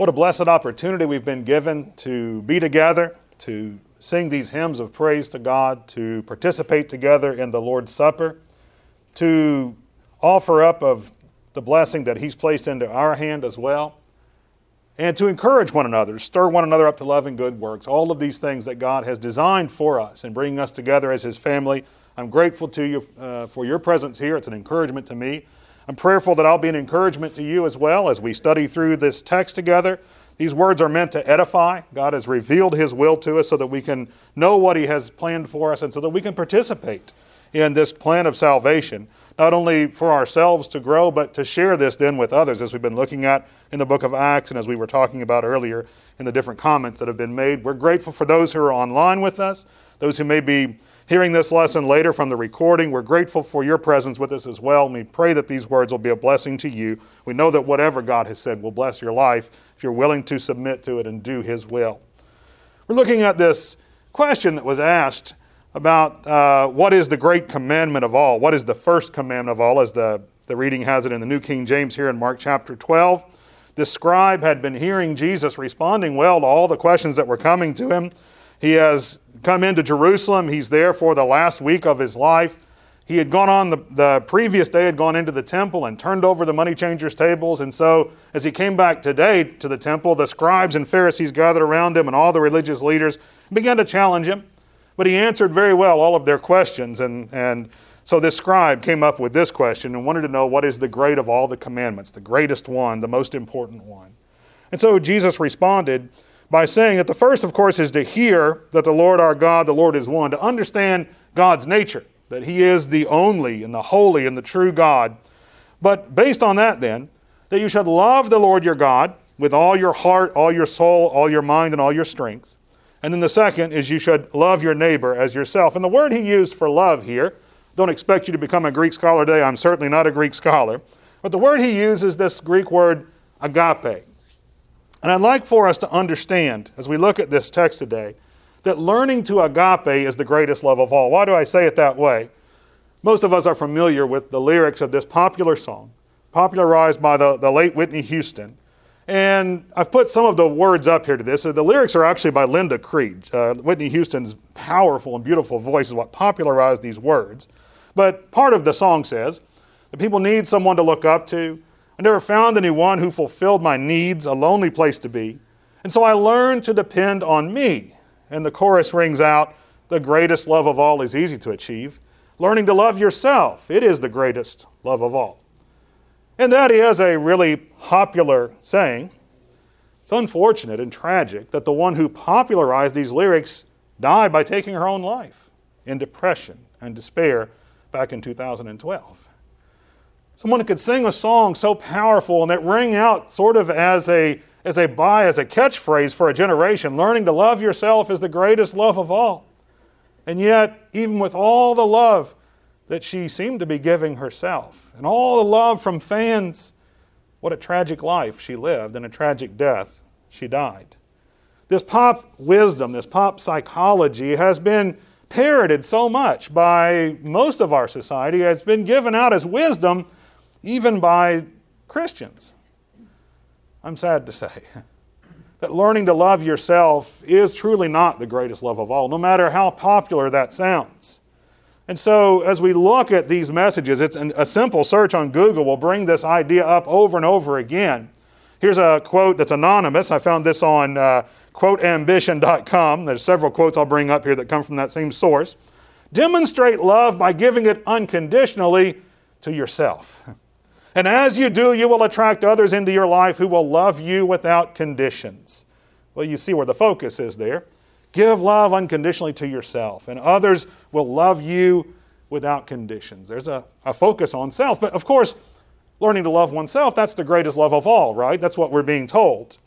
What a blessed opportunity we've been given to be together, to sing these hymns of praise to God, to participate together in the Lord's Supper, to offer up of the blessing that He's placed into our hand as well, and to encourage one another, to stir one another up to love and good works. All of these things that God has designed for us and bringing us together as His family. I'm grateful to you uh, for your presence here. It's an encouragement to me. I'm prayerful that I'll be an encouragement to you as well as we study through this text together. These words are meant to edify. God has revealed His will to us so that we can know what He has planned for us and so that we can participate in this plan of salvation, not only for ourselves to grow, but to share this then with others, as we've been looking at in the book of Acts and as we were talking about earlier in the different comments that have been made. We're grateful for those who are online with us, those who may be hearing this lesson later from the recording. We're grateful for your presence with us as well. And we pray that these words will be a blessing to you. We know that whatever God has said will bless your life if you're willing to submit to it and do His will. We're looking at this question that was asked about uh, what is the great commandment of all? What is the first commandment of all, as the, the reading has it in the New King James here in Mark chapter 12. This scribe had been hearing Jesus responding well to all the questions that were coming to him. He has come into Jerusalem. He's there for the last week of his life. He had gone on the, the previous day, had gone into the temple and turned over the money changers' tables. And so, as he came back today to the temple, the scribes and Pharisees gathered around him and all the religious leaders began to challenge him. But he answered very well all of their questions. And, and so, this scribe came up with this question and wanted to know what is the great of all the commandments, the greatest one, the most important one. And so, Jesus responded by saying that the first, of course, is to hear that the Lord our God, the Lord is one, to understand God's nature, that He is the only and the holy and the true God. But based on that, then, that you should love the Lord your God with all your heart, all your soul, all your mind, and all your strength. And then the second is you should love your neighbor as yourself. And the word he used for love here, don't expect you to become a Greek scholar today. I'm certainly not a Greek scholar. But the word he uses this Greek word agape. And I'd like for us to understand, as we look at this text today, that learning to agape is the greatest love of all. Why do I say it that way? Most of us are familiar with the lyrics of this popular song, popularized by the, the late Whitney Houston. And I've put some of the words up here to this. The lyrics are actually by Linda Creed. Uh, Whitney Houston's powerful and beautiful voice is what popularized these words. But part of the song says that people need someone to look up to, I never found anyone who fulfilled my needs, a lonely place to be. And so I learned to depend on me. And the chorus rings out the greatest love of all is easy to achieve. Learning to love yourself, it is the greatest love of all. And that is a really popular saying. It's unfortunate and tragic that the one who popularized these lyrics died by taking her own life in depression and despair back in 2012. Someone who could sing a song so powerful and that rang out sort of as a as a buy, as a catchphrase for a generation. Learning to love yourself is the greatest love of all. And yet, even with all the love that she seemed to be giving herself and all the love from fans, what a tragic life she lived and a tragic death she died. This pop wisdom, this pop psychology has been parroted so much by most of our society. It's been given out as wisdom even by Christians. I'm sad to say that learning to love yourself is truly not the greatest love of all, no matter how popular that sounds. And so, as we look at these messages, it's an, a simple search on Google will bring this idea up over and over again. Here's a quote that's anonymous. I found this on uh, quoteambition.com. There's several quotes I'll bring up here that come from that same source. Demonstrate love by giving it unconditionally to yourself. And as you do, you will attract others into your life who will love you without conditions. Well, you see where the focus is there. Give love unconditionally to yourself, and others will love you without conditions. There's a, a focus on self. But of course, learning to love oneself, that's the greatest love of all, right? That's what we're being told.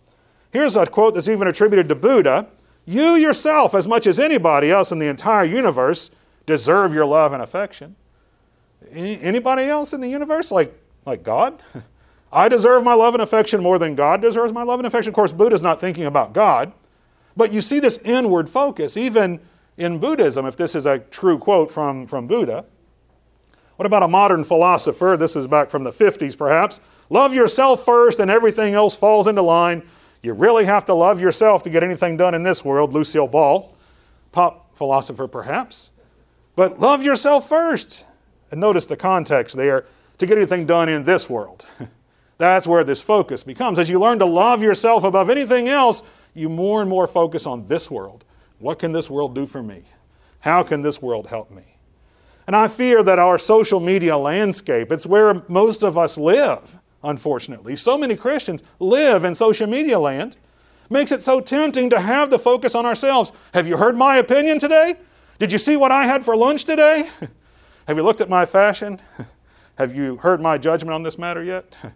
Here's a quote that's even attributed to Buddha You yourself, as much as anybody else in the entire universe, deserve your love and affection. Anybody else in the universe? Like, like God? I deserve my love and affection more than God deserves my love and affection. Of course, Buddha's not thinking about God, but you see this inward focus, even in Buddhism, if this is a true quote from, from Buddha. What about a modern philosopher? This is back from the 50s, perhaps. Love yourself first, and everything else falls into line. You really have to love yourself to get anything done in this world, Lucille Ball, pop philosopher perhaps. But love yourself first. And notice the context there to get anything done in this world. That's where this focus becomes. As you learn to love yourself above anything else, you more and more focus on this world. What can this world do for me? How can this world help me? And I fear that our social media landscape, it's where most of us live, unfortunately. So many Christians live in social media land, makes it so tempting to have the focus on ourselves. Have you heard my opinion today? Did you see what I had for lunch today? Have you looked at my fashion? Have you heard my judgment on this matter yet?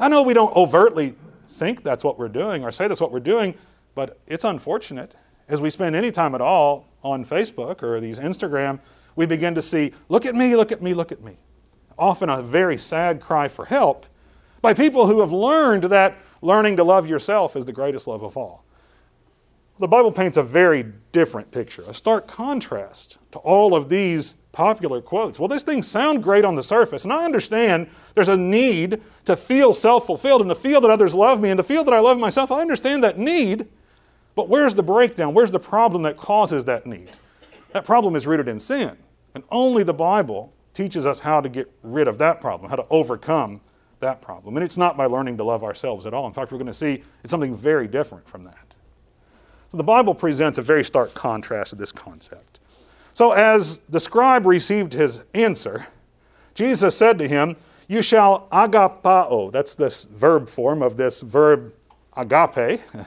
I know we don't overtly think that's what we're doing or say that's what we're doing, but it's unfortunate. As we spend any time at all on Facebook or these Instagram, we begin to see, look at me, look at me, look at me. Often a very sad cry for help by people who have learned that learning to love yourself is the greatest love of all. The Bible paints a very different picture, a stark contrast to all of these popular quotes. Well, these things sound great on the surface, and I understand there's a need to feel self fulfilled and to feel that others love me and to feel that I love myself. I understand that need, but where's the breakdown? Where's the problem that causes that need? That problem is rooted in sin, and only the Bible teaches us how to get rid of that problem, how to overcome that problem. And it's not by learning to love ourselves at all. In fact, we're going to see it's something very different from that. So the Bible presents a very stark contrast to this concept. So as the scribe received his answer, Jesus said to him, You shall agapao, that's this verb form of this verb agape.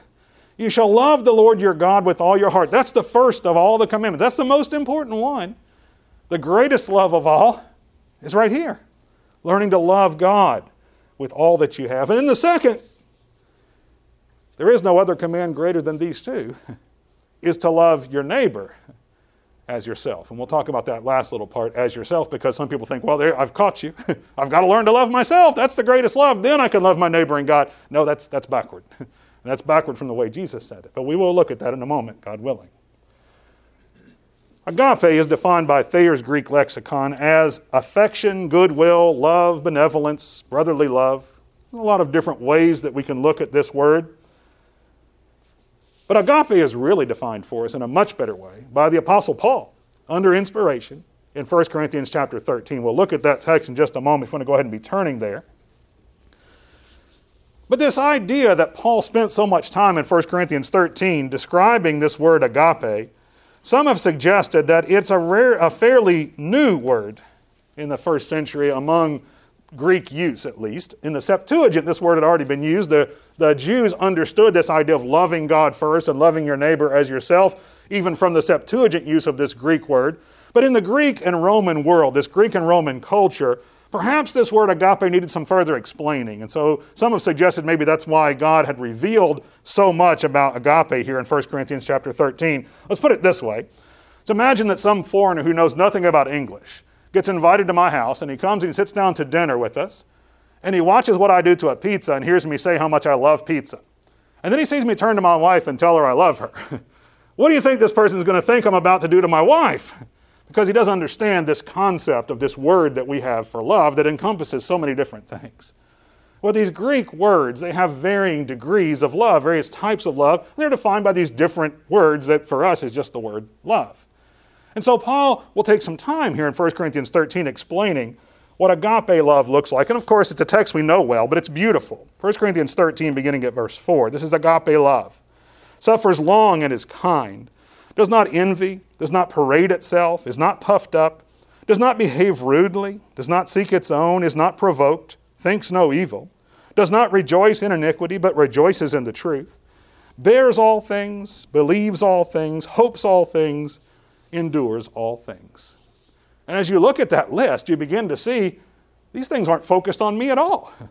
You shall love the Lord your God with all your heart. That's the first of all the commandments. That's the most important one. The greatest love of all is right here learning to love God with all that you have. And then the second, there is no other command greater than these two, is to love your neighbor as yourself. And we'll talk about that last little part, as yourself, because some people think, well, there, I've caught you. I've got to learn to love myself. That's the greatest love. Then I can love my neighbor and God. No, that's, that's backward. that's backward from the way Jesus said it. But we will look at that in a moment, God willing. Agape is defined by Thayer's Greek lexicon as affection, goodwill, love, benevolence, brotherly love. A lot of different ways that we can look at this word. But agape is really defined for us in a much better way by the Apostle Paul under inspiration in 1 Corinthians chapter 13. We'll look at that text in just a moment if you want to go ahead and be turning there. But this idea that Paul spent so much time in 1 Corinthians 13 describing this word agape some have suggested that it's a, rare, a fairly new word in the first century among Greek use, at least. In the Septuagint, this word had already been used. The, the Jews understood this idea of loving God first and loving your neighbor as yourself, even from the Septuagint use of this Greek word. But in the Greek and Roman world, this Greek and Roman culture, Perhaps this word agape needed some further explaining. And so some have suggested maybe that's why God had revealed so much about agape here in 1 Corinthians chapter 13. Let's put it this way. Let's imagine that some foreigner who knows nothing about English gets invited to my house and he comes and he sits down to dinner with us and he watches what I do to a pizza and hears me say how much I love pizza. And then he sees me turn to my wife and tell her I love her. what do you think this person is going to think I'm about to do to my wife? because he doesn't understand this concept of this word that we have for love that encompasses so many different things. Well, these Greek words, they have varying degrees of love, various types of love. They're defined by these different words that for us is just the word love. And so Paul will take some time here in 1 Corinthians 13 explaining what agape love looks like. And of course, it's a text we know well, but it's beautiful. 1 Corinthians 13, beginning at verse 4. This is agape love. Suffers long and is kind does not envy, does not parade itself, is not puffed up, does not behave rudely, does not seek its own, is not provoked, thinks no evil, does not rejoice in iniquity, but rejoices in the truth, bears all things, believes all things, hopes all things, endures all things. And as you look at that list, you begin to see these things aren't focused on me at all.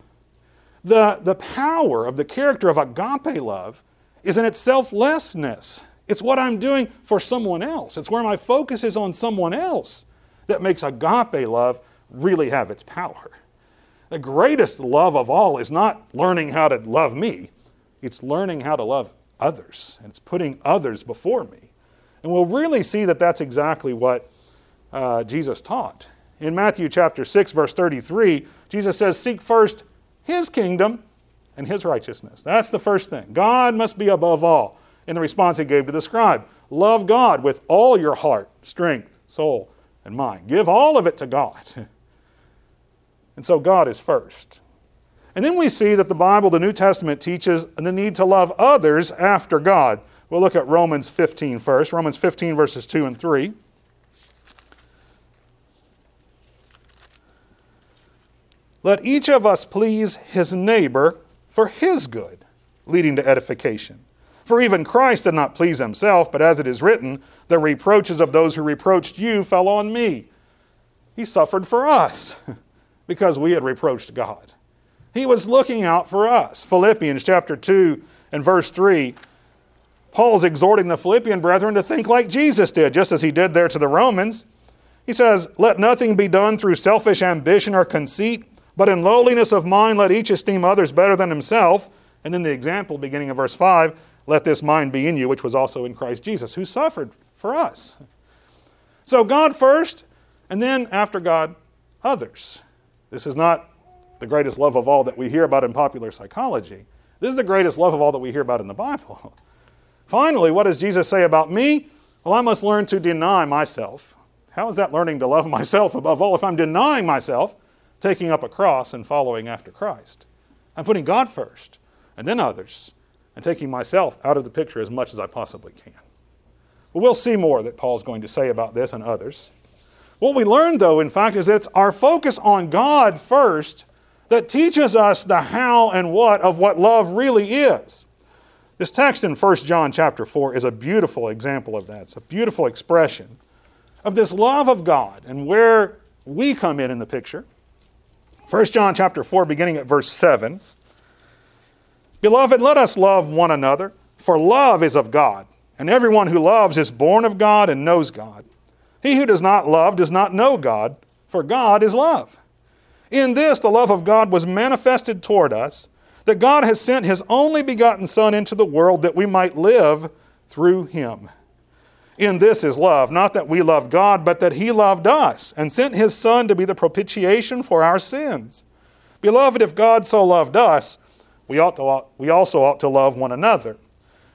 The, the power of the character of agape love is in its selflessness. It's what I'm doing for someone else. It's where my focus is on someone else that makes agape love really have its power. The greatest love of all is not learning how to love me, it's learning how to love others, and it's putting others before me. And we'll really see that that's exactly what uh, Jesus taught. In Matthew chapter 6, verse 33, Jesus says, Seek first his kingdom and his righteousness. That's the first thing. God must be above all. In the response he gave to the scribe, love God with all your heart, strength, soul, and mind. Give all of it to God. and so God is first. And then we see that the Bible, the New Testament, teaches the need to love others after God. We'll look at Romans 15 first. Romans 15, verses 2 and 3. Let each of us please his neighbor for his good, leading to edification. For even Christ did not please himself, but as it is written, the reproaches of those who reproached you fell on me. He suffered for us because we had reproached God. He was looking out for us. Philippians chapter 2 and verse 3, Paul's exhorting the Philippian brethren to think like Jesus did, just as he did there to the Romans. He says, Let nothing be done through selfish ambition or conceit but in lowliness of mind, let each esteem others better than himself. And then the example, beginning of verse 5, let this mind be in you, which was also in Christ Jesus, who suffered for us. So God first, and then after God, others. This is not the greatest love of all that we hear about in popular psychology. This is the greatest love of all that we hear about in the Bible. Finally, what does Jesus say about me? Well, I must learn to deny myself. How is that learning to love myself above all if I'm denying myself? taking up a cross and following after Christ. I'm putting God first, and then others, and taking myself out of the picture as much as I possibly can. But we'll see more that Paul's going to say about this and others. What we learn, though, in fact, is that it's our focus on God first that teaches us the how and what of what love really is. This text in 1 John chapter 4 is a beautiful example of that. It's a beautiful expression of this love of God and where we come in in the picture 1 John chapter 4 beginning at verse 7. Beloved, let us love one another, for love is of God, and everyone who loves is born of God and knows God. He who does not love does not know God, for God is love. In this the love of God was manifested toward us, that God has sent his only begotten Son into the world that we might live through him. In this is love, not that we loved God, but that He loved us and sent His Son to be the propitiation for our sins. Beloved, if God so loved us, we, ought to, we also ought to love one another.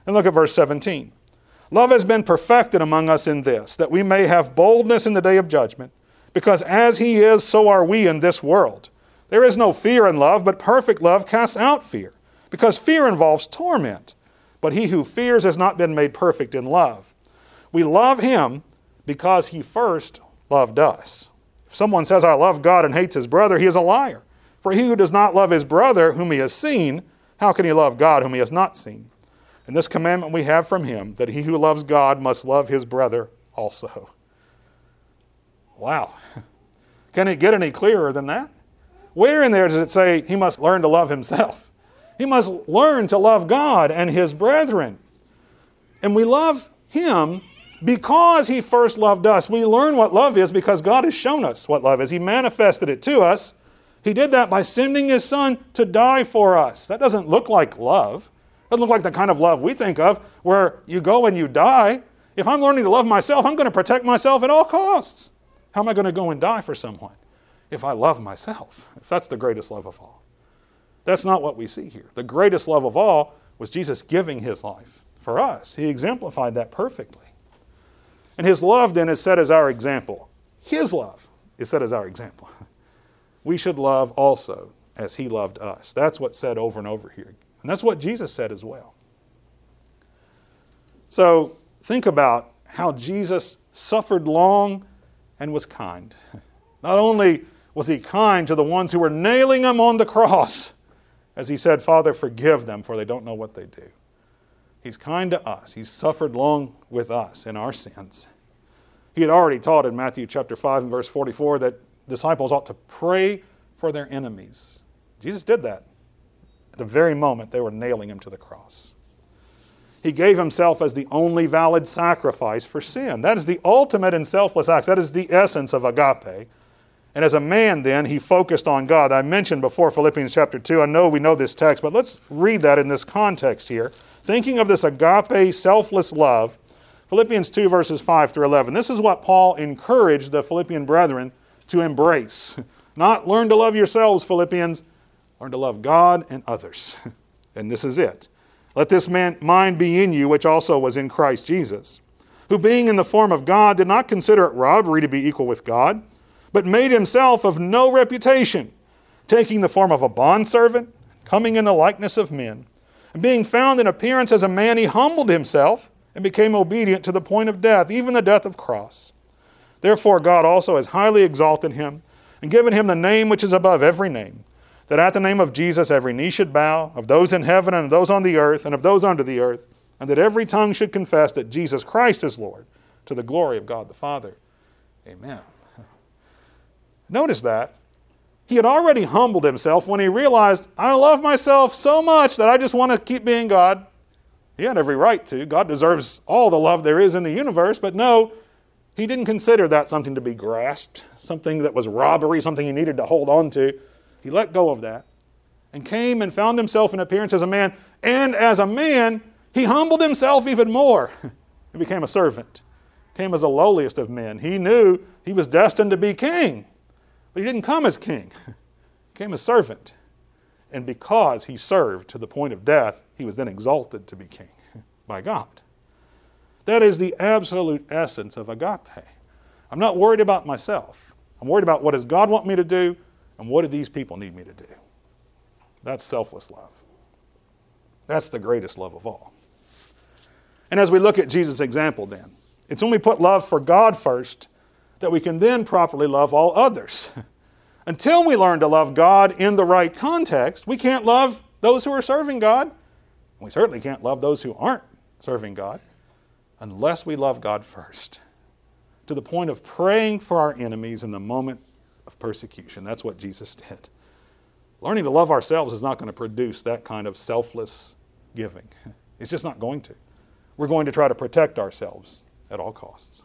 And look at verse 17. Love has been perfected among us in this, that we may have boldness in the day of judgment, because as He is, so are we in this world. There is no fear in love, but perfect love casts out fear, because fear involves torment. But he who fears has not been made perfect in love. We love him because he first loved us. If someone says, I love God and hates his brother, he is a liar. For he who does not love his brother whom he has seen, how can he love God whom he has not seen? And this commandment we have from him that he who loves God must love his brother also. Wow. Can it get any clearer than that? Where in there does it say he must learn to love himself? He must learn to love God and his brethren. And we love him because He first loved us. We learn what love is because God has shown us what love is. He manifested it to us. He did that by sending His Son to die for us. That doesn't look like love. It doesn't look like the kind of love we think of where you go and you die. If I'm learning to love myself, I'm going to protect myself at all costs. How am I going to go and die for someone if I love myself? If that's the greatest love of all. That's not what we see here. The greatest love of all was Jesus giving his life for us. He exemplified that perfectly. And his love then is set as our example. His love is set as our example. We should love also as he loved us. That's what's said over and over here. And that's what Jesus said as well. So think about how Jesus suffered long and was kind. Not only was he kind to the ones who were nailing him on the cross, as he said, Father, forgive them, for they don't know what they do. He's kind to us. He's suffered long with us in our sins. He had already taught in Matthew chapter 5 and verse 44 that disciples ought to pray for their enemies. Jesus did that at the very moment they were nailing him to the cross. He gave himself as the only valid sacrifice for sin. That is the ultimate and selfless act. That is the essence of agape. And as a man, then, he focused on God. I mentioned before Philippians chapter 2. I know we know this text, but let's read that in this context here. Thinking of this agape, selfless love, Philippians 2, verses 5 through 11. This is what Paul encouraged the Philippian brethren to embrace. Not learn to love yourselves, Philippians, Learn to love God and others. And this is it. Let this man, mind be in you, which also was in Christ Jesus, who being in the form of God did not consider it robbery to be equal with God, but made himself of no reputation, taking the form of a bondservant, coming in the likeness of men. And being found in appearance as a man, he humbled himself and became obedient to the point of death, even the death of cross. Therefore, God also has highly exalted him and given him the name which is above every name that at the name of Jesus every knee should bow, of those in heaven and of those on the earth and of those under the earth, and that every tongue should confess that Jesus Christ is Lord, to the glory of God the Father. Amen. Notice that. He had already humbled himself when he realized, I love myself so much that I just want to keep being God. He had every right to. God deserves all the love there is in the universe, but no, he didn't consider that something to be grasped, something that was robbery, something he needed to hold on to. He let go of that and came and found himself in appearance as a man. And as a man, he humbled himself even more. he became a servant, came as the lowliest of men. He knew he was destined to be king, but he didn't come as king, he came as servant. And because he served to the point of death, he was then exalted to be king by God. That is the absolute essence of agape. I'm not worried about myself. I'm worried about what does God want me to do and what do these people need me to do? That's selfless love. That's the greatest love of all. And as we look at Jesus' example, then, it's when we put love for God first that we can then properly love all others. Until we learn to love God in the right context, we can't love those who are serving God. We certainly can't love those who aren't serving God unless we love God first, to the point of praying for our enemies in the moment of persecution. That's what Jesus did. Learning to love ourselves is not going to produce that kind of selfless giving. It's just not going to. We're going to try to protect ourselves at all costs.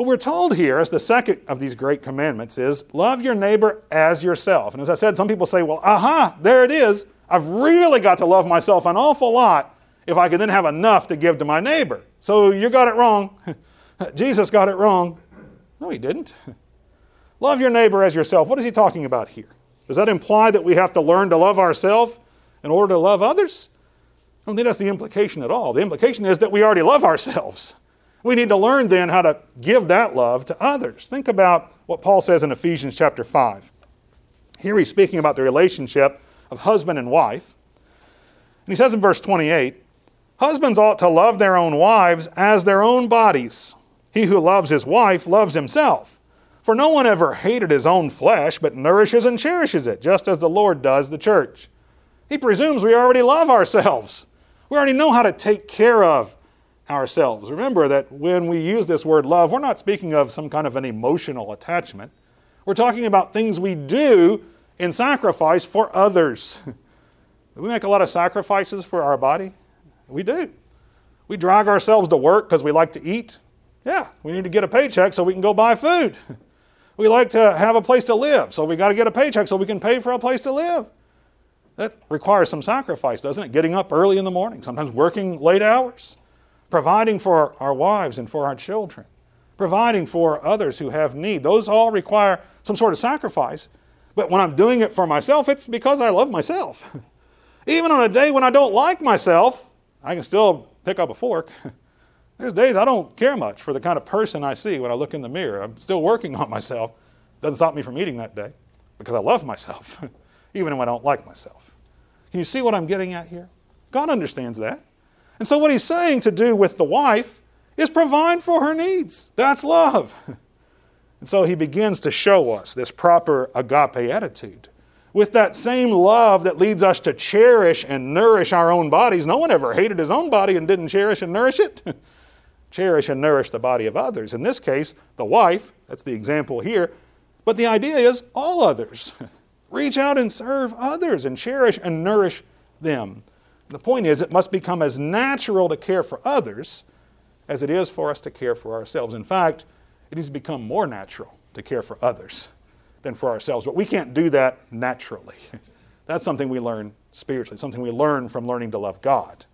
What we're told here as the second of these great commandments is love your neighbor as yourself. And as I said, some people say, well, aha, there it is. I've really got to love myself an awful lot if I can then have enough to give to my neighbor. So you got it wrong. Jesus got it wrong. No, he didn't. love your neighbor as yourself. What is he talking about here? Does that imply that we have to learn to love ourselves in order to love others? I don't think that's the implication at all. The implication is that we already love ourselves. We need to learn then how to give that love to others. Think about what Paul says in Ephesians chapter 5. Here he's speaking about the relationship of husband and wife. And he says in verse 28 Husbands ought to love their own wives as their own bodies. He who loves his wife loves himself. For no one ever hated his own flesh, but nourishes and cherishes it, just as the Lord does the church. He presumes we already love ourselves. We already know how to take care of ourselves. Remember that when we use this word love, we're not speaking of some kind of an emotional attachment. We're talking about things we do in sacrifice for others. we make a lot of sacrifices for our body? We do. We drag ourselves to work because we like to eat. Yeah, we need to get a paycheck so we can go buy food. We like to have a place to live, so we got to get a paycheck so we can pay for a place to live. That requires some sacrifice, doesn't it? Getting up early in the morning, sometimes working late hours, providing for our wives and for our children, providing for others who have need. Those all require some sort of sacrifice. But when I'm doing it for myself, it's because I love myself. Even on a day when I don't like myself, I can still pick up a fork. There's days I don't care much for the kind of person I see when I look in the mirror. I'm still working on myself. Doesn't stop me from eating that day because I love myself, even when I don't like myself. Can you see what I'm getting at here? God understands that. And so, what he's saying to do with the wife is provide for her needs. That's love. And so, he begins to show us this proper agape attitude. With that same love that leads us to cherish and nourish our own bodies, no one ever hated his own body and didn't cherish and nourish it. cherish and nourish the body of others. In this case, the wife, that's the example here, but the idea is all others. Reach out and serve others and cherish and nourish them. The point is, it must become as natural to care for others as it is for us to care for ourselves. In fact, it needs to become more natural to care for others than for ourselves. But we can't do that naturally. That's something we learn spiritually, something we learn from learning to love God.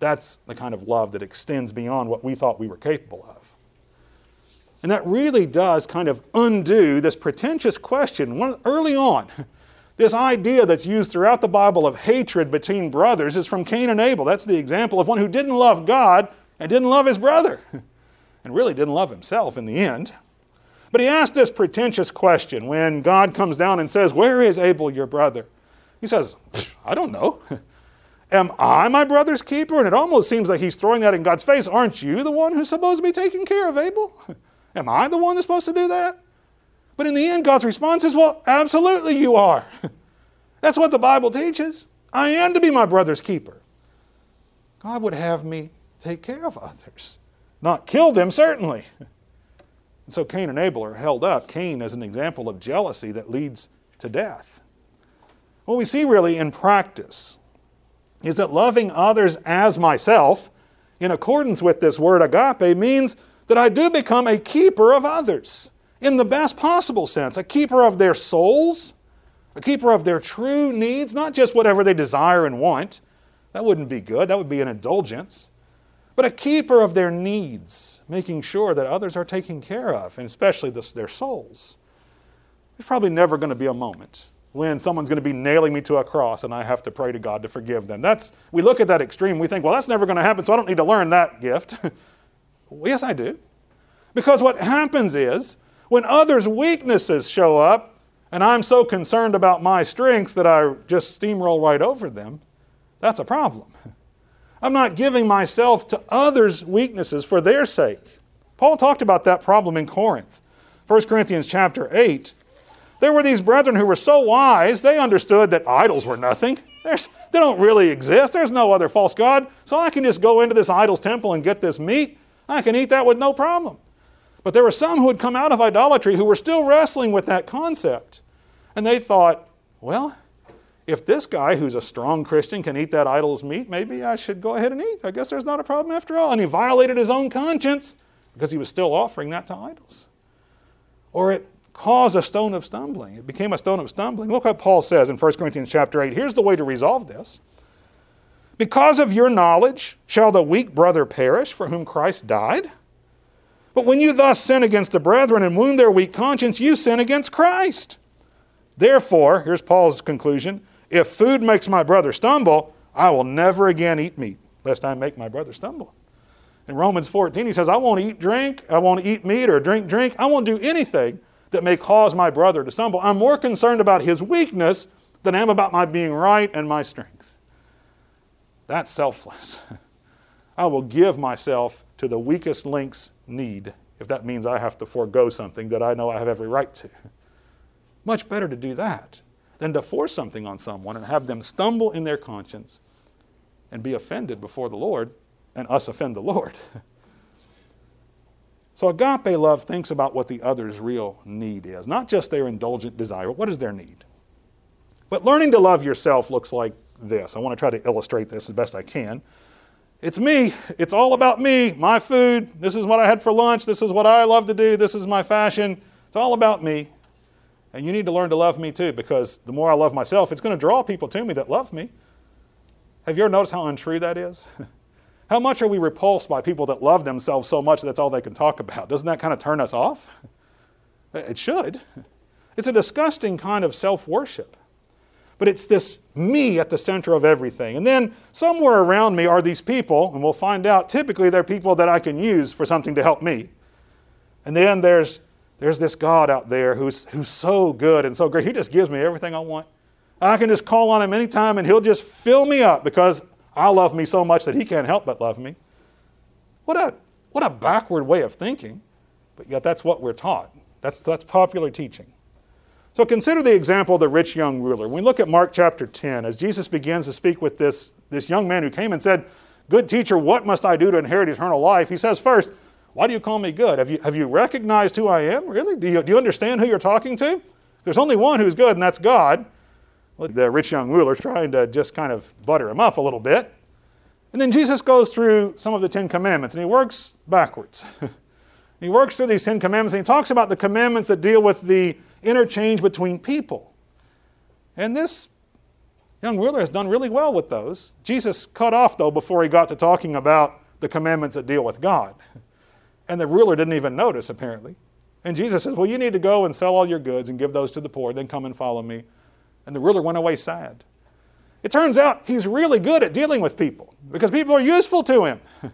That's the kind of love that extends beyond what we thought we were capable of. And that really does kind of undo this pretentious question early on This idea that's used throughout the Bible of hatred between brothers is from Cain and Abel. That's the example of one who didn't love God and didn't love his brother, and really didn't love himself in the end. But he asked this pretentious question when God comes down and says, Where is Abel, your brother? He says, I don't know. Am I my brother's keeper? And it almost seems like he's throwing that in God's face. Aren't you the one who's supposed to be taking care of Abel? Am I the one that's supposed to do that? But in the end, God's response is, Well, absolutely you are. That's what the Bible teaches. I am to be my brother's keeper. God would have me take care of others, not kill them, certainly. And so Cain and Abel are held up. Cain as an example of jealousy that leads to death. What we see really in practice is that loving others as myself, in accordance with this word agape, means that I do become a keeper of others in the best possible sense a keeper of their souls, a keeper of their true needs, not just whatever they desire and want. That wouldn't be good, that would be an indulgence. But a keeper of their needs, making sure that others are taken care of, and especially their souls. There's probably never going to be a moment when someone's going to be nailing me to a cross and I have to pray to God to forgive them. That's we look at that extreme, we think, well, that's never going to happen, so I don't need to learn that gift. well, yes, I do. Because what happens is when others' weaknesses show up, and I'm so concerned about my strengths that I just steamroll right over them, that's a problem. I'm not giving myself to others' weaknesses for their sake. Paul talked about that problem in Corinth. 1 Corinthians chapter 8. There were these brethren who were so wise, they understood that idols were nothing. There's, they don't really exist. There's no other false God. So I can just go into this idol's temple and get this meat. I can eat that with no problem. But there were some who had come out of idolatry who were still wrestling with that concept. And they thought, well, if this guy who's a strong Christian can eat that idol's meat, maybe I should go ahead and eat. I guess there's not a problem after all. And he violated his own conscience because he was still offering that to idols. Or it caused a stone of stumbling. It became a stone of stumbling. Look what Paul says in 1 Corinthians chapter 8. Here's the way to resolve this. Because of your knowledge, shall the weak brother perish for whom Christ died? But when you thus sin against the brethren and wound their weak conscience, you sin against Christ. Therefore, here's Paul's conclusion if food makes my brother stumble, I will never again eat meat, lest I make my brother stumble. In Romans 14, he says, I won't eat drink, I won't eat meat or drink drink, I won't do anything that may cause my brother to stumble. I'm more concerned about his weakness than I am about my being right and my strength. That's selfless. I will give myself to the weakest link's need if that means I have to forego something that I know I have every right to. Much better to do that than to force something on someone and have them stumble in their conscience and be offended before the Lord and us offend the Lord. so agape love thinks about what the other's real need is, not just their indulgent desire. What is their need? But learning to love yourself looks like this. I want to try to illustrate this as best I can. It's me. It's all about me, my food. This is what I had for lunch. This is what I love to do. This is my fashion. It's all about me. And you need to learn to love me too, because the more I love myself, it's going to draw people to me that love me. Have you ever noticed how untrue that is? how much are we repulsed by people that love themselves so much that's all they can talk about? Doesn't that kind of turn us off? It should. It's a disgusting kind of self worship but it's this me at the center of everything. And then somewhere around me are these people, and we'll find out typically they're people that I can use for something to help me. And then there's, there's this God out there who's, who's so good and so great. He just gives me everything I want. I can just call on him anytime and he'll just fill me up because I love me so much that he can't help but love me. What a, what a backward way of thinking, but yet that's what we're taught. That's, that's popular teaching. So consider the example of the rich young ruler. When we look at Mark chapter 10, as Jesus begins to speak with this, this young man who came and said, Good teacher, what must I do to inherit eternal life? He says, First, why do you call me good? Have you, have you recognized who I am? Really? Do you, do you understand who you're talking to? There's only one who's good, and that's God. The rich young ruler trying to just kind of butter him up a little bit. And then Jesus goes through some of the Ten Commandments, and he works backwards. he works through these Ten Commandments, and he talks about the commandments that deal with the interchange between people. And this young ruler has done really well with those. Jesus cut off, though, before he got to talking about the commandments that deal with God. And the ruler didn't even notice, apparently. And Jesus says, Well, you need to go and sell all your goods and give those to the poor, then come and follow me. And the ruler went away sad. It turns out he's really good at dealing with people because people are useful to him.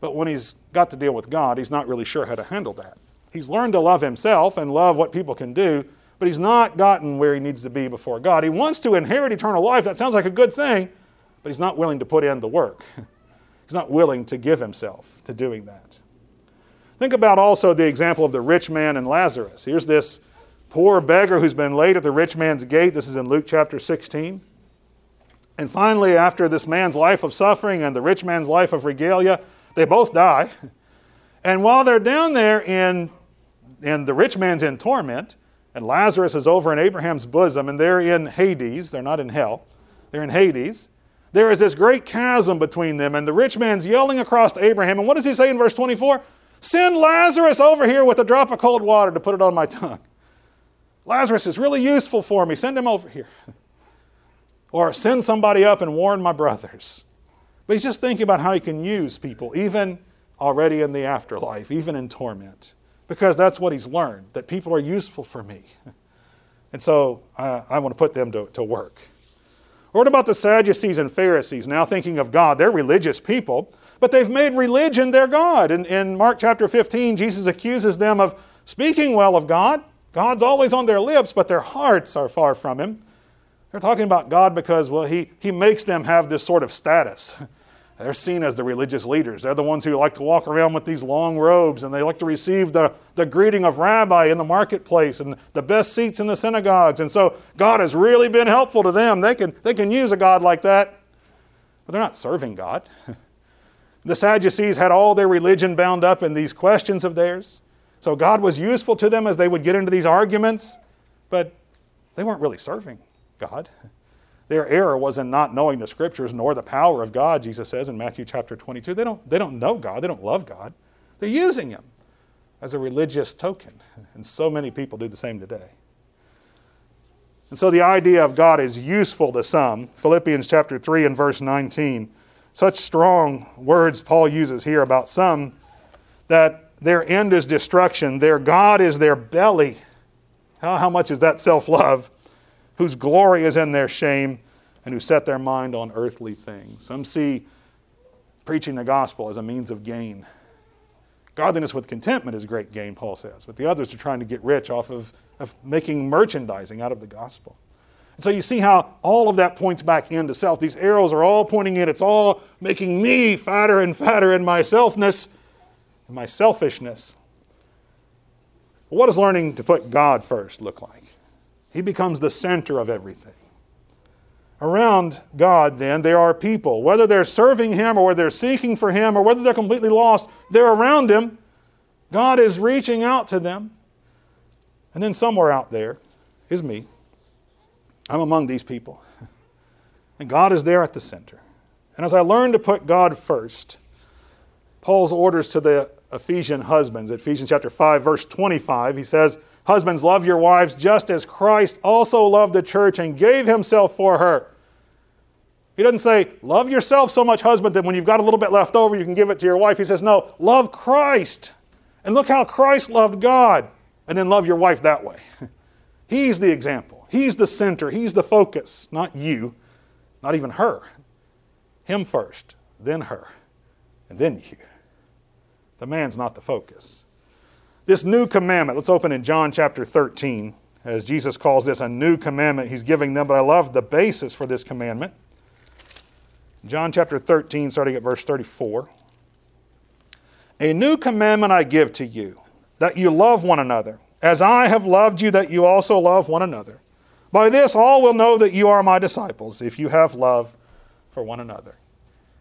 but when he's got to deal with God, he's not really sure how to handle that. He's learned to love himself and love what people can do, but he's not gotten where he needs to be before God. He wants to inherit eternal life. That sounds like a good thing, but he's not willing to put in the work. he's not willing to give himself to doing that. Think about also the example of the rich man and Lazarus. Here's this poor beggar who's been laid at the rich man's gate. This is in Luke chapter 16. And finally, after this man's life of suffering and the rich man's life of regalia, they both die. And while they're down there in, in the rich man's in torment, and Lazarus is over in Abraham's bosom, and they're in Hades, they're not in hell, they're in Hades. There is this great chasm between them, and the rich man's yelling across to Abraham. And what does he say in verse 24? Send Lazarus over here with a drop of cold water to put it on my tongue. Lazarus is really useful for me. Send him over here. Or send somebody up and warn my brothers. But he's just thinking about how he can use people, even already in the afterlife, even in torment, because that's what he's learned, that people are useful for me. And so I want to put them to, to work. Or what about the Sadducees and Pharisees? Now thinking of God, they're religious people, but they've made religion their God. And in Mark chapter 15, Jesus accuses them of speaking well of God. God's always on their lips, but their hearts are far from Him. They're talking about God because, well, He, he makes them have this sort of status. They're seen as the religious leaders. They're the ones who like to walk around with these long robes and they like to receive the, the greeting of rabbi in the marketplace and the best seats in the synagogues. And so God has really been helpful to them. They can, they can use a God like that, but they're not serving God. The Sadducees had all their religion bound up in these questions of theirs. So God was useful to them as they would get into these arguments, but they weren't really serving God. Their error was in not knowing the scriptures nor the power of God, Jesus says in Matthew chapter 22. They don't, they don't know God, they don't love God. They're using Him as a religious token. And so many people do the same today. And so the idea of God is useful to some. Philippians chapter 3 and verse 19 such strong words Paul uses here about some that their end is destruction, their God is their belly. How, how much is that self love? Whose glory is in their shame and who set their mind on earthly things. Some see preaching the gospel as a means of gain. Godliness with contentment is great gain, Paul says, but the others are trying to get rich off of, of making merchandising out of the gospel. And so you see how all of that points back into self. These arrows are all pointing in. It's all making me fatter and fatter in my selfness and my selfishness. What does learning to put God first look like? He becomes the center of everything. Around God, then, there are people. Whether they're serving Him or whether they're seeking for Him or whether they're completely lost, they're around Him. God is reaching out to them. And then somewhere out there is me. I'm among these people. And God is there at the center. And as I learn to put God first, Paul's orders to the Ephesian husbands, Ephesians chapter 5, verse 25, he says, Husbands, love your wives just as Christ also loved the church and gave himself for her. He doesn't say, Love yourself so much, husband, that when you've got a little bit left over, you can give it to your wife. He says, No, love Christ. And look how Christ loved God. And then love your wife that way. He's the example. He's the center, He's the focus, not you, not even her. Him first, then her, and then you. The man's not the focus. This new commandment, let's open in John chapter 13, as Jesus calls this a new commandment he's giving them, but I love the basis for this commandment. John chapter 13, starting at verse 34. A new commandment I give to you, that you love one another, as I have loved you, that you also love one another. By this, all will know that you are my disciples, if you have love for one another.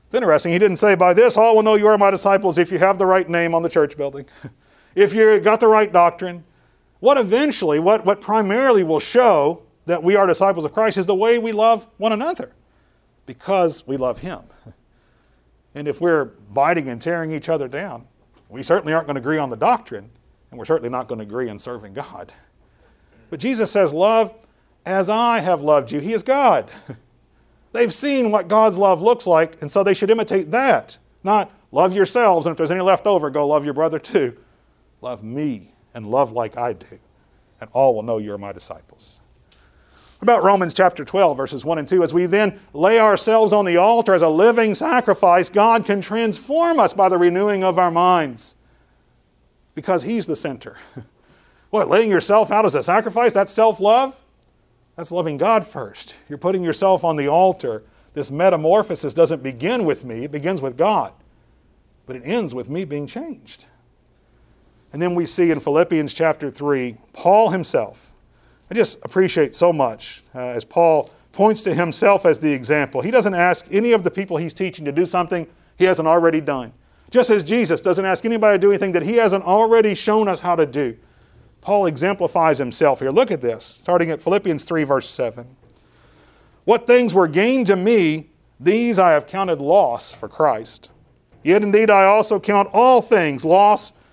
It's interesting. He didn't say, By this, all will know you are my disciples if you have the right name on the church building, if you've got the right doctrine. What eventually, what, what primarily will show that we are disciples of Christ is the way we love one another because we love Him. And if we're biting and tearing each other down, we certainly aren't going to agree on the doctrine, and we're certainly not going to agree in serving God. But Jesus says, Love as I have loved you. He is God. They've seen what God's love looks like, and so they should imitate that. Not love yourselves, and if there's any left over, go love your brother too. Love me and love like I do, and all will know you're my disciples. About Romans chapter 12, verses 1 and 2? As we then lay ourselves on the altar as a living sacrifice, God can transform us by the renewing of our minds because He's the center. What, laying yourself out as a sacrifice? That's self love? That's loving God first. You're putting yourself on the altar. This metamorphosis doesn't begin with me, it begins with God. But it ends with me being changed. And then we see in Philippians chapter 3, Paul himself. I just appreciate so much uh, as Paul points to himself as the example. He doesn't ask any of the people he's teaching to do something he hasn't already done. Just as Jesus doesn't ask anybody to do anything that he hasn't already shown us how to do. Paul exemplifies himself here. Look at this, starting at Philippians 3, verse 7. What things were gained to me, these I have counted loss for Christ. Yet indeed I also count all things loss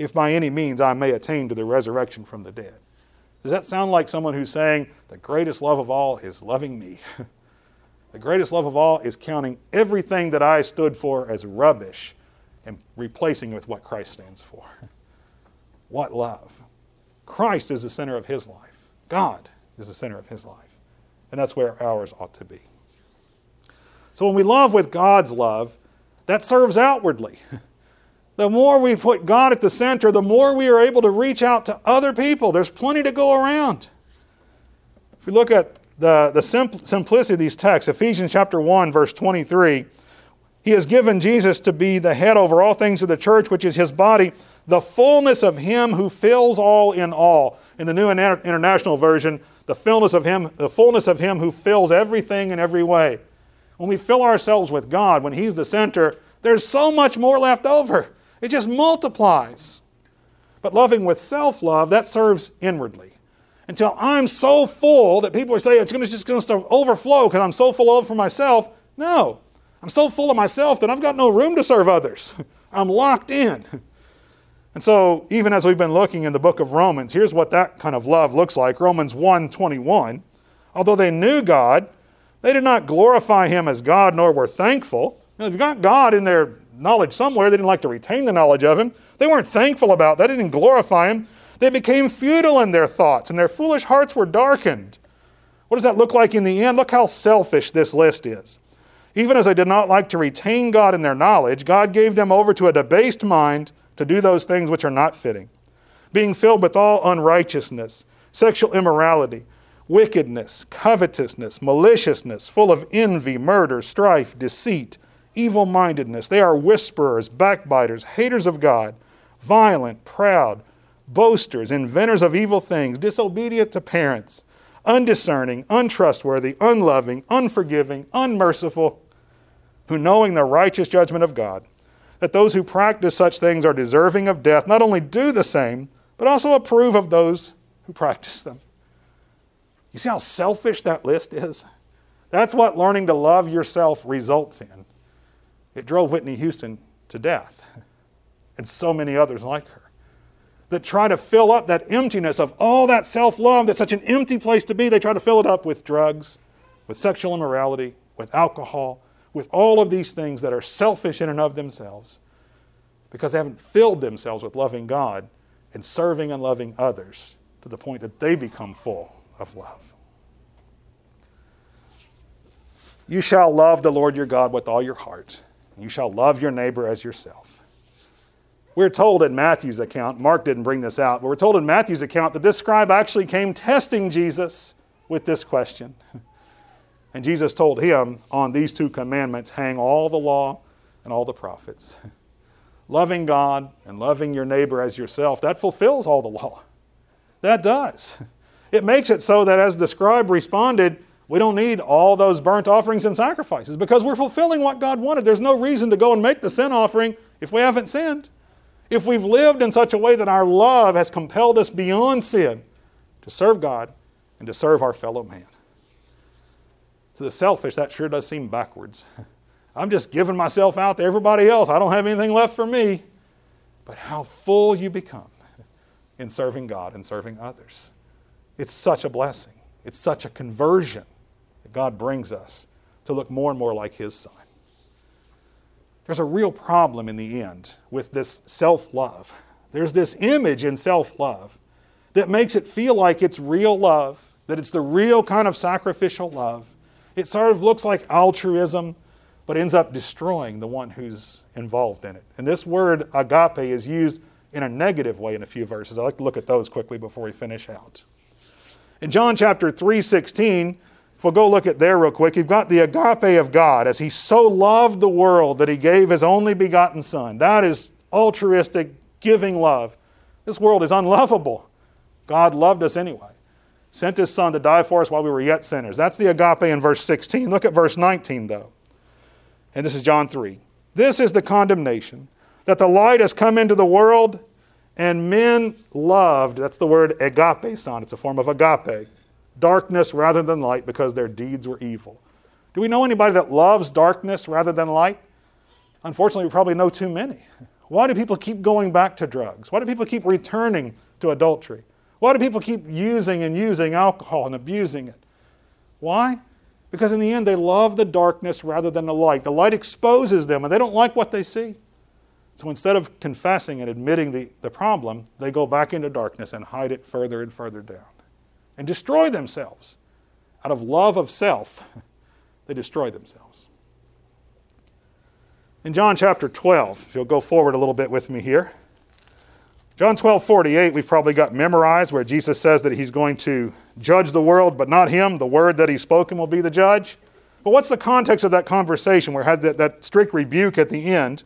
if by any means I may attain to the resurrection from the dead. Does that sound like someone who's saying, the greatest love of all is loving me? the greatest love of all is counting everything that I stood for as rubbish and replacing it with what Christ stands for. What love! Christ is the center of his life. God is the center of his life. And that's where ours ought to be. So when we love with God's love, that serves outwardly. The more we put God at the center, the more we are able to reach out to other people. There's plenty to go around. If we look at the, the simplicity of these texts, Ephesians chapter 1, verse 23, he has given Jesus to be the head over all things of the church, which is his body, the fullness of him who fills all in all. In the New International Version, the fullness of him, the fullness of him who fills everything in every way. When we fill ourselves with God, when he's the center, there's so much more left over. It just multiplies. But loving with self-love, that serves inwardly. Until I'm so full that people are saying it's just going to overflow because I'm so full of for myself. No. I'm so full of myself that I've got no room to serve others. I'm locked in. And so, even as we've been looking in the book of Romans, here's what that kind of love looks like. Romans 1:21. Although they knew God, they did not glorify him as God nor were thankful. they've got God in their knowledge somewhere. They didn't like to retain the knowledge of him. They weren't thankful about that. They didn't glorify him. They became futile in their thoughts, and their foolish hearts were darkened. What does that look like in the end? Look how selfish this list is. Even as they did not like to retain God in their knowledge, God gave them over to a debased mind to do those things which are not fitting, being filled with all unrighteousness, sexual immorality, wickedness, covetousness, maliciousness, full of envy, murder, strife, deceit, evil mindedness. They are whisperers, backbiters, haters of God, violent, proud, boasters, inventors of evil things, disobedient to parents undiscerning, untrustworthy, unloving, unforgiving, unmerciful, who knowing the righteous judgment of God, that those who practice such things are deserving of death, not only do the same, but also approve of those who practice them. You see how selfish that list is? That's what learning to love yourself results in. It drove Whitney Houston to death, and so many others like her that try to fill up that emptiness of all that self love that's such an empty place to be. They try to fill it up with drugs, with sexual immorality, with alcohol, with all of these things that are selfish in and of themselves because they haven't filled themselves with loving God and serving and loving others to the point that they become full of love. You shall love the Lord your God with all your heart. You shall love your neighbor as yourself. We're told in Matthew's account, Mark didn't bring this out, but we're told in Matthew's account that this scribe actually came testing Jesus with this question. And Jesus told him, On these two commandments hang all the law and all the prophets. Loving God and loving your neighbor as yourself, that fulfills all the law. That does. It makes it so that as the scribe responded, we don't need all those burnt offerings and sacrifices because we're fulfilling what God wanted. There's no reason to go and make the sin offering if we haven't sinned if we've lived in such a way that our love has compelled us beyond sin to serve God and to serve our fellow man. To the selfish, that sure does seem backwards. I'm just giving myself out to everybody else. I don't have anything left for me. But how full you become in serving God and serving others. It's such a blessing. It's such a conversion God brings us to look more and more like His Son. There's a real problem in the end with this self love. There's this image in self love that makes it feel like it's real love, that it's the real kind of sacrificial love. It sort of looks like altruism, but ends up destroying the one who's involved in it. And this word agape is used in a negative way in a few verses. I'd like to look at those quickly before we finish out. In John chapter 3, 16, if we'll go look at there real quick, you've got the agape of God as He so loved the world that He gave His only begotten Son. That is altruistic, giving love. This world is unlovable. God loved us anyway. Sent His Son to die for us while we were yet sinners. That's the agape in verse 16. Look at verse 19, though. And this is John 3. This is the condemnation that the light has come into the world and men loved, that's the word agapesan, it's a form of agape, darkness rather than light because their deeds were evil. Do we know anybody that loves darkness rather than light? Unfortunately, we probably know too many. Why do people keep going back to drugs? Why do people keep returning to adultery? Why do people keep using and using alcohol and abusing it? Why? Because in the end, they love the darkness rather than the light. The light exposes them, and they don't like what they see. So instead of confessing and admitting the, the problem, they go back into darkness and hide it further and further down and destroy themselves. Out of love of self, they destroy themselves. In John chapter 12, if you'll go forward a little bit with me here. John 12, 48, we've probably got memorized where Jesus says that he's going to judge the world, but not him. The word that he's spoken will be the judge. But what's the context of that conversation where it has that, that strict rebuke at the end?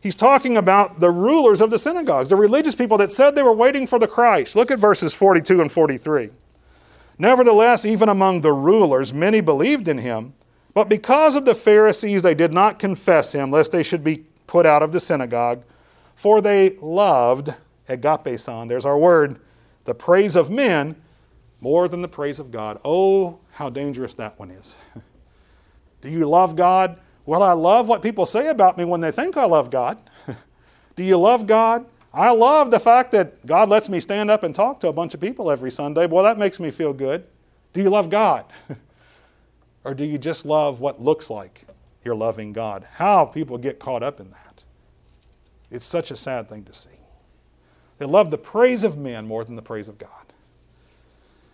He's talking about the rulers of the synagogues, the religious people that said they were waiting for the Christ. Look at verses 42 and 43. Nevertheless, even among the rulers, many believed in him, but because of the Pharisees, they did not confess him, lest they should be put out of the synagogue. For they loved, agape there's our word, the praise of men more than the praise of God. Oh, how dangerous that one is. Do you love God? Well, I love what people say about me when they think I love God. Do you love God? I love the fact that God lets me stand up and talk to a bunch of people every Sunday. Boy, that makes me feel good. Do you love God? or do you just love what looks like you're loving God? How people get caught up in that. It's such a sad thing to see. They love the praise of men more than the praise of God.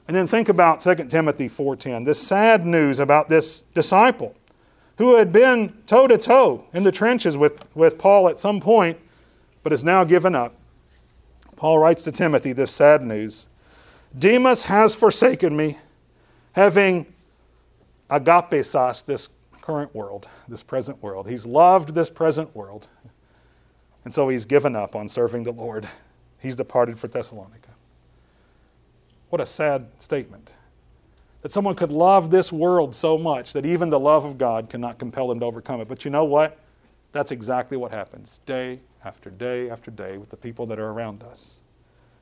And then think about 2 Timothy 4:10, this sad news about this disciple who had been toe to toe in the trenches with, with Paul at some point, but has now given up. Paul writes to Timothy this sad news Demas has forsaken me, having agapesas, this current world, this present world. He's loved this present world. And so he's given up on serving the Lord. He's departed for Thessalonica. What a sad statement that someone could love this world so much that even the love of God cannot compel them to overcome it. But you know what? That's exactly what happens day after day after day with the people that are around us.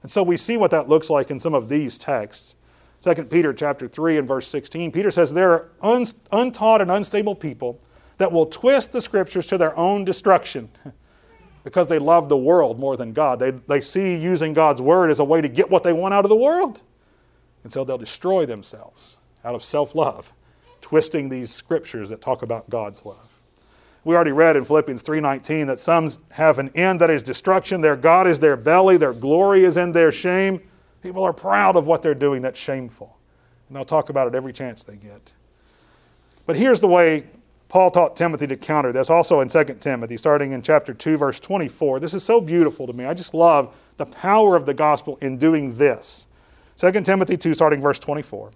And so we see what that looks like in some of these texts. 2 Peter chapter 3 and verse 16, Peter says there are un- untaught and unstable people that will twist the scriptures to their own destruction because they love the world more than God. They, they see using God's word as a way to get what they want out of the world. And so they'll destroy themselves out of self love, twisting these scriptures that talk about God's love. We already read in Philippians 3:19 that some have an end that is destruction, their God is their belly, their glory is in their shame. People are proud of what they're doing that's shameful. And they'll talk about it every chance they get. But here's the way Paul taught Timothy to counter this, also in 2 Timothy, starting in chapter 2, verse 24. This is so beautiful to me. I just love the power of the gospel in doing this. 2 Timothy 2, starting verse 24.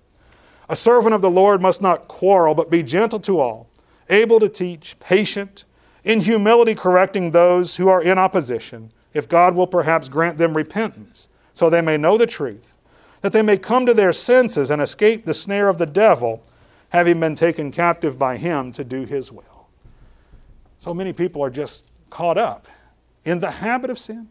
A servant of the Lord must not quarrel, but be gentle to all, able to teach, patient, in humility correcting those who are in opposition, if God will perhaps grant them repentance, so they may know the truth, that they may come to their senses and escape the snare of the devil, having been taken captive by him to do his will. So many people are just caught up in the habit of sin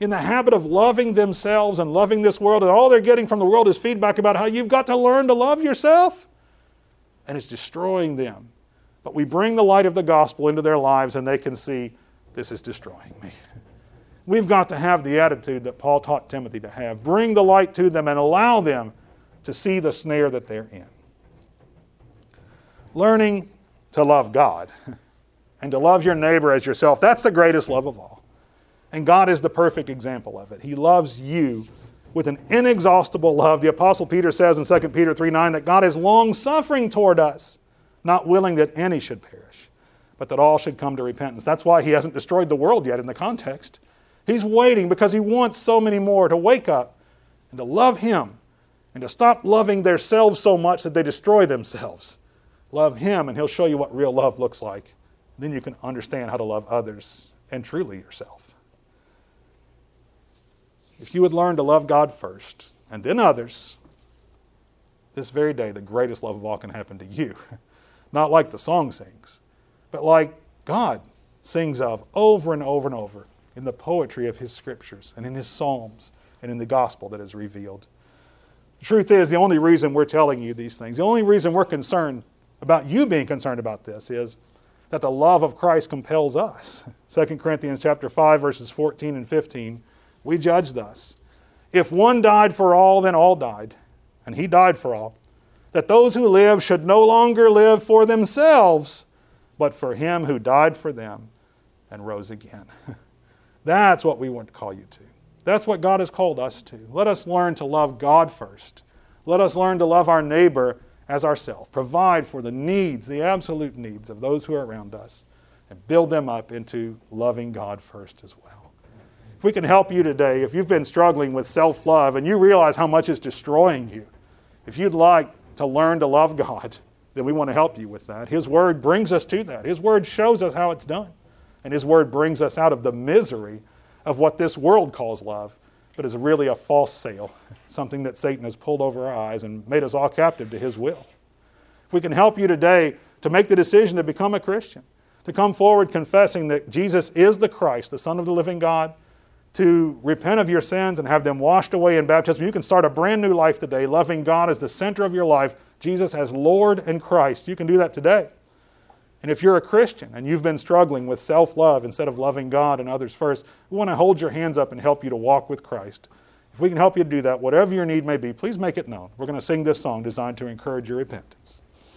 in the habit of loving themselves and loving this world, and all they're getting from the world is feedback about how you've got to learn to love yourself. and it's destroying them. But we bring the light of the gospel into their lives and they can see this is destroying me. We've got to have the attitude that Paul taught Timothy to have. Bring the light to them and allow them to see the snare that they're in. Learning to love God and to love your neighbor as yourself, that's the greatest love of all. And God is the perfect example of it. He loves you with an inexhaustible love. The Apostle Peter says in 2 Peter 3 9 that God is long suffering toward us, not willing that any should perish, but that all should come to repentance. That's why He hasn't destroyed the world yet in the context. He's waiting because He wants so many more to wake up and to love Him and to stop loving themselves so much that they destroy themselves. Love Him, and He'll show you what real love looks like. Then you can understand how to love others and truly yourself. If you would learn to love God first and then others, this very day, the greatest love of all can happen to you. Not like the song sings, but like God sings of over and over and over in the poetry of His scriptures and in His psalms and in the gospel that is revealed. The truth is, the only reason we're telling you these things, the only reason we're concerned about you being concerned about this is that the love of Christ compels us. 2 Corinthians chapter 5 verses 14 and 15, we judge thus. If one died for all, then all died, and he died for all, that those who live should no longer live for themselves, but for him who died for them and rose again. That's what we want to call you to. That's what God has called us to. Let us learn to love God first. Let us learn to love our neighbor as ourselves. Provide for the needs, the absolute needs of those who are around us, and build them up into loving God first as well. If we can help you today, if you've been struggling with self love and you realize how much is destroying you, if you'd like to learn to love God, then we want to help you with that. His Word brings us to that. His Word shows us how it's done. And His Word brings us out of the misery of what this world calls love, but is really a false sail, something that Satan has pulled over our eyes and made us all captive to his will. If we can help you today to make the decision to become a Christian, to come forward confessing that Jesus is the Christ, the Son of the living God, to repent of your sins and have them washed away in baptism, you can start a brand new life today, loving God as the center of your life, Jesus as Lord and Christ. You can do that today. And if you're a Christian and you've been struggling with self love instead of loving God and others first, we want to hold your hands up and help you to walk with Christ. If we can help you to do that, whatever your need may be, please make it known. We're going to sing this song designed to encourage your repentance.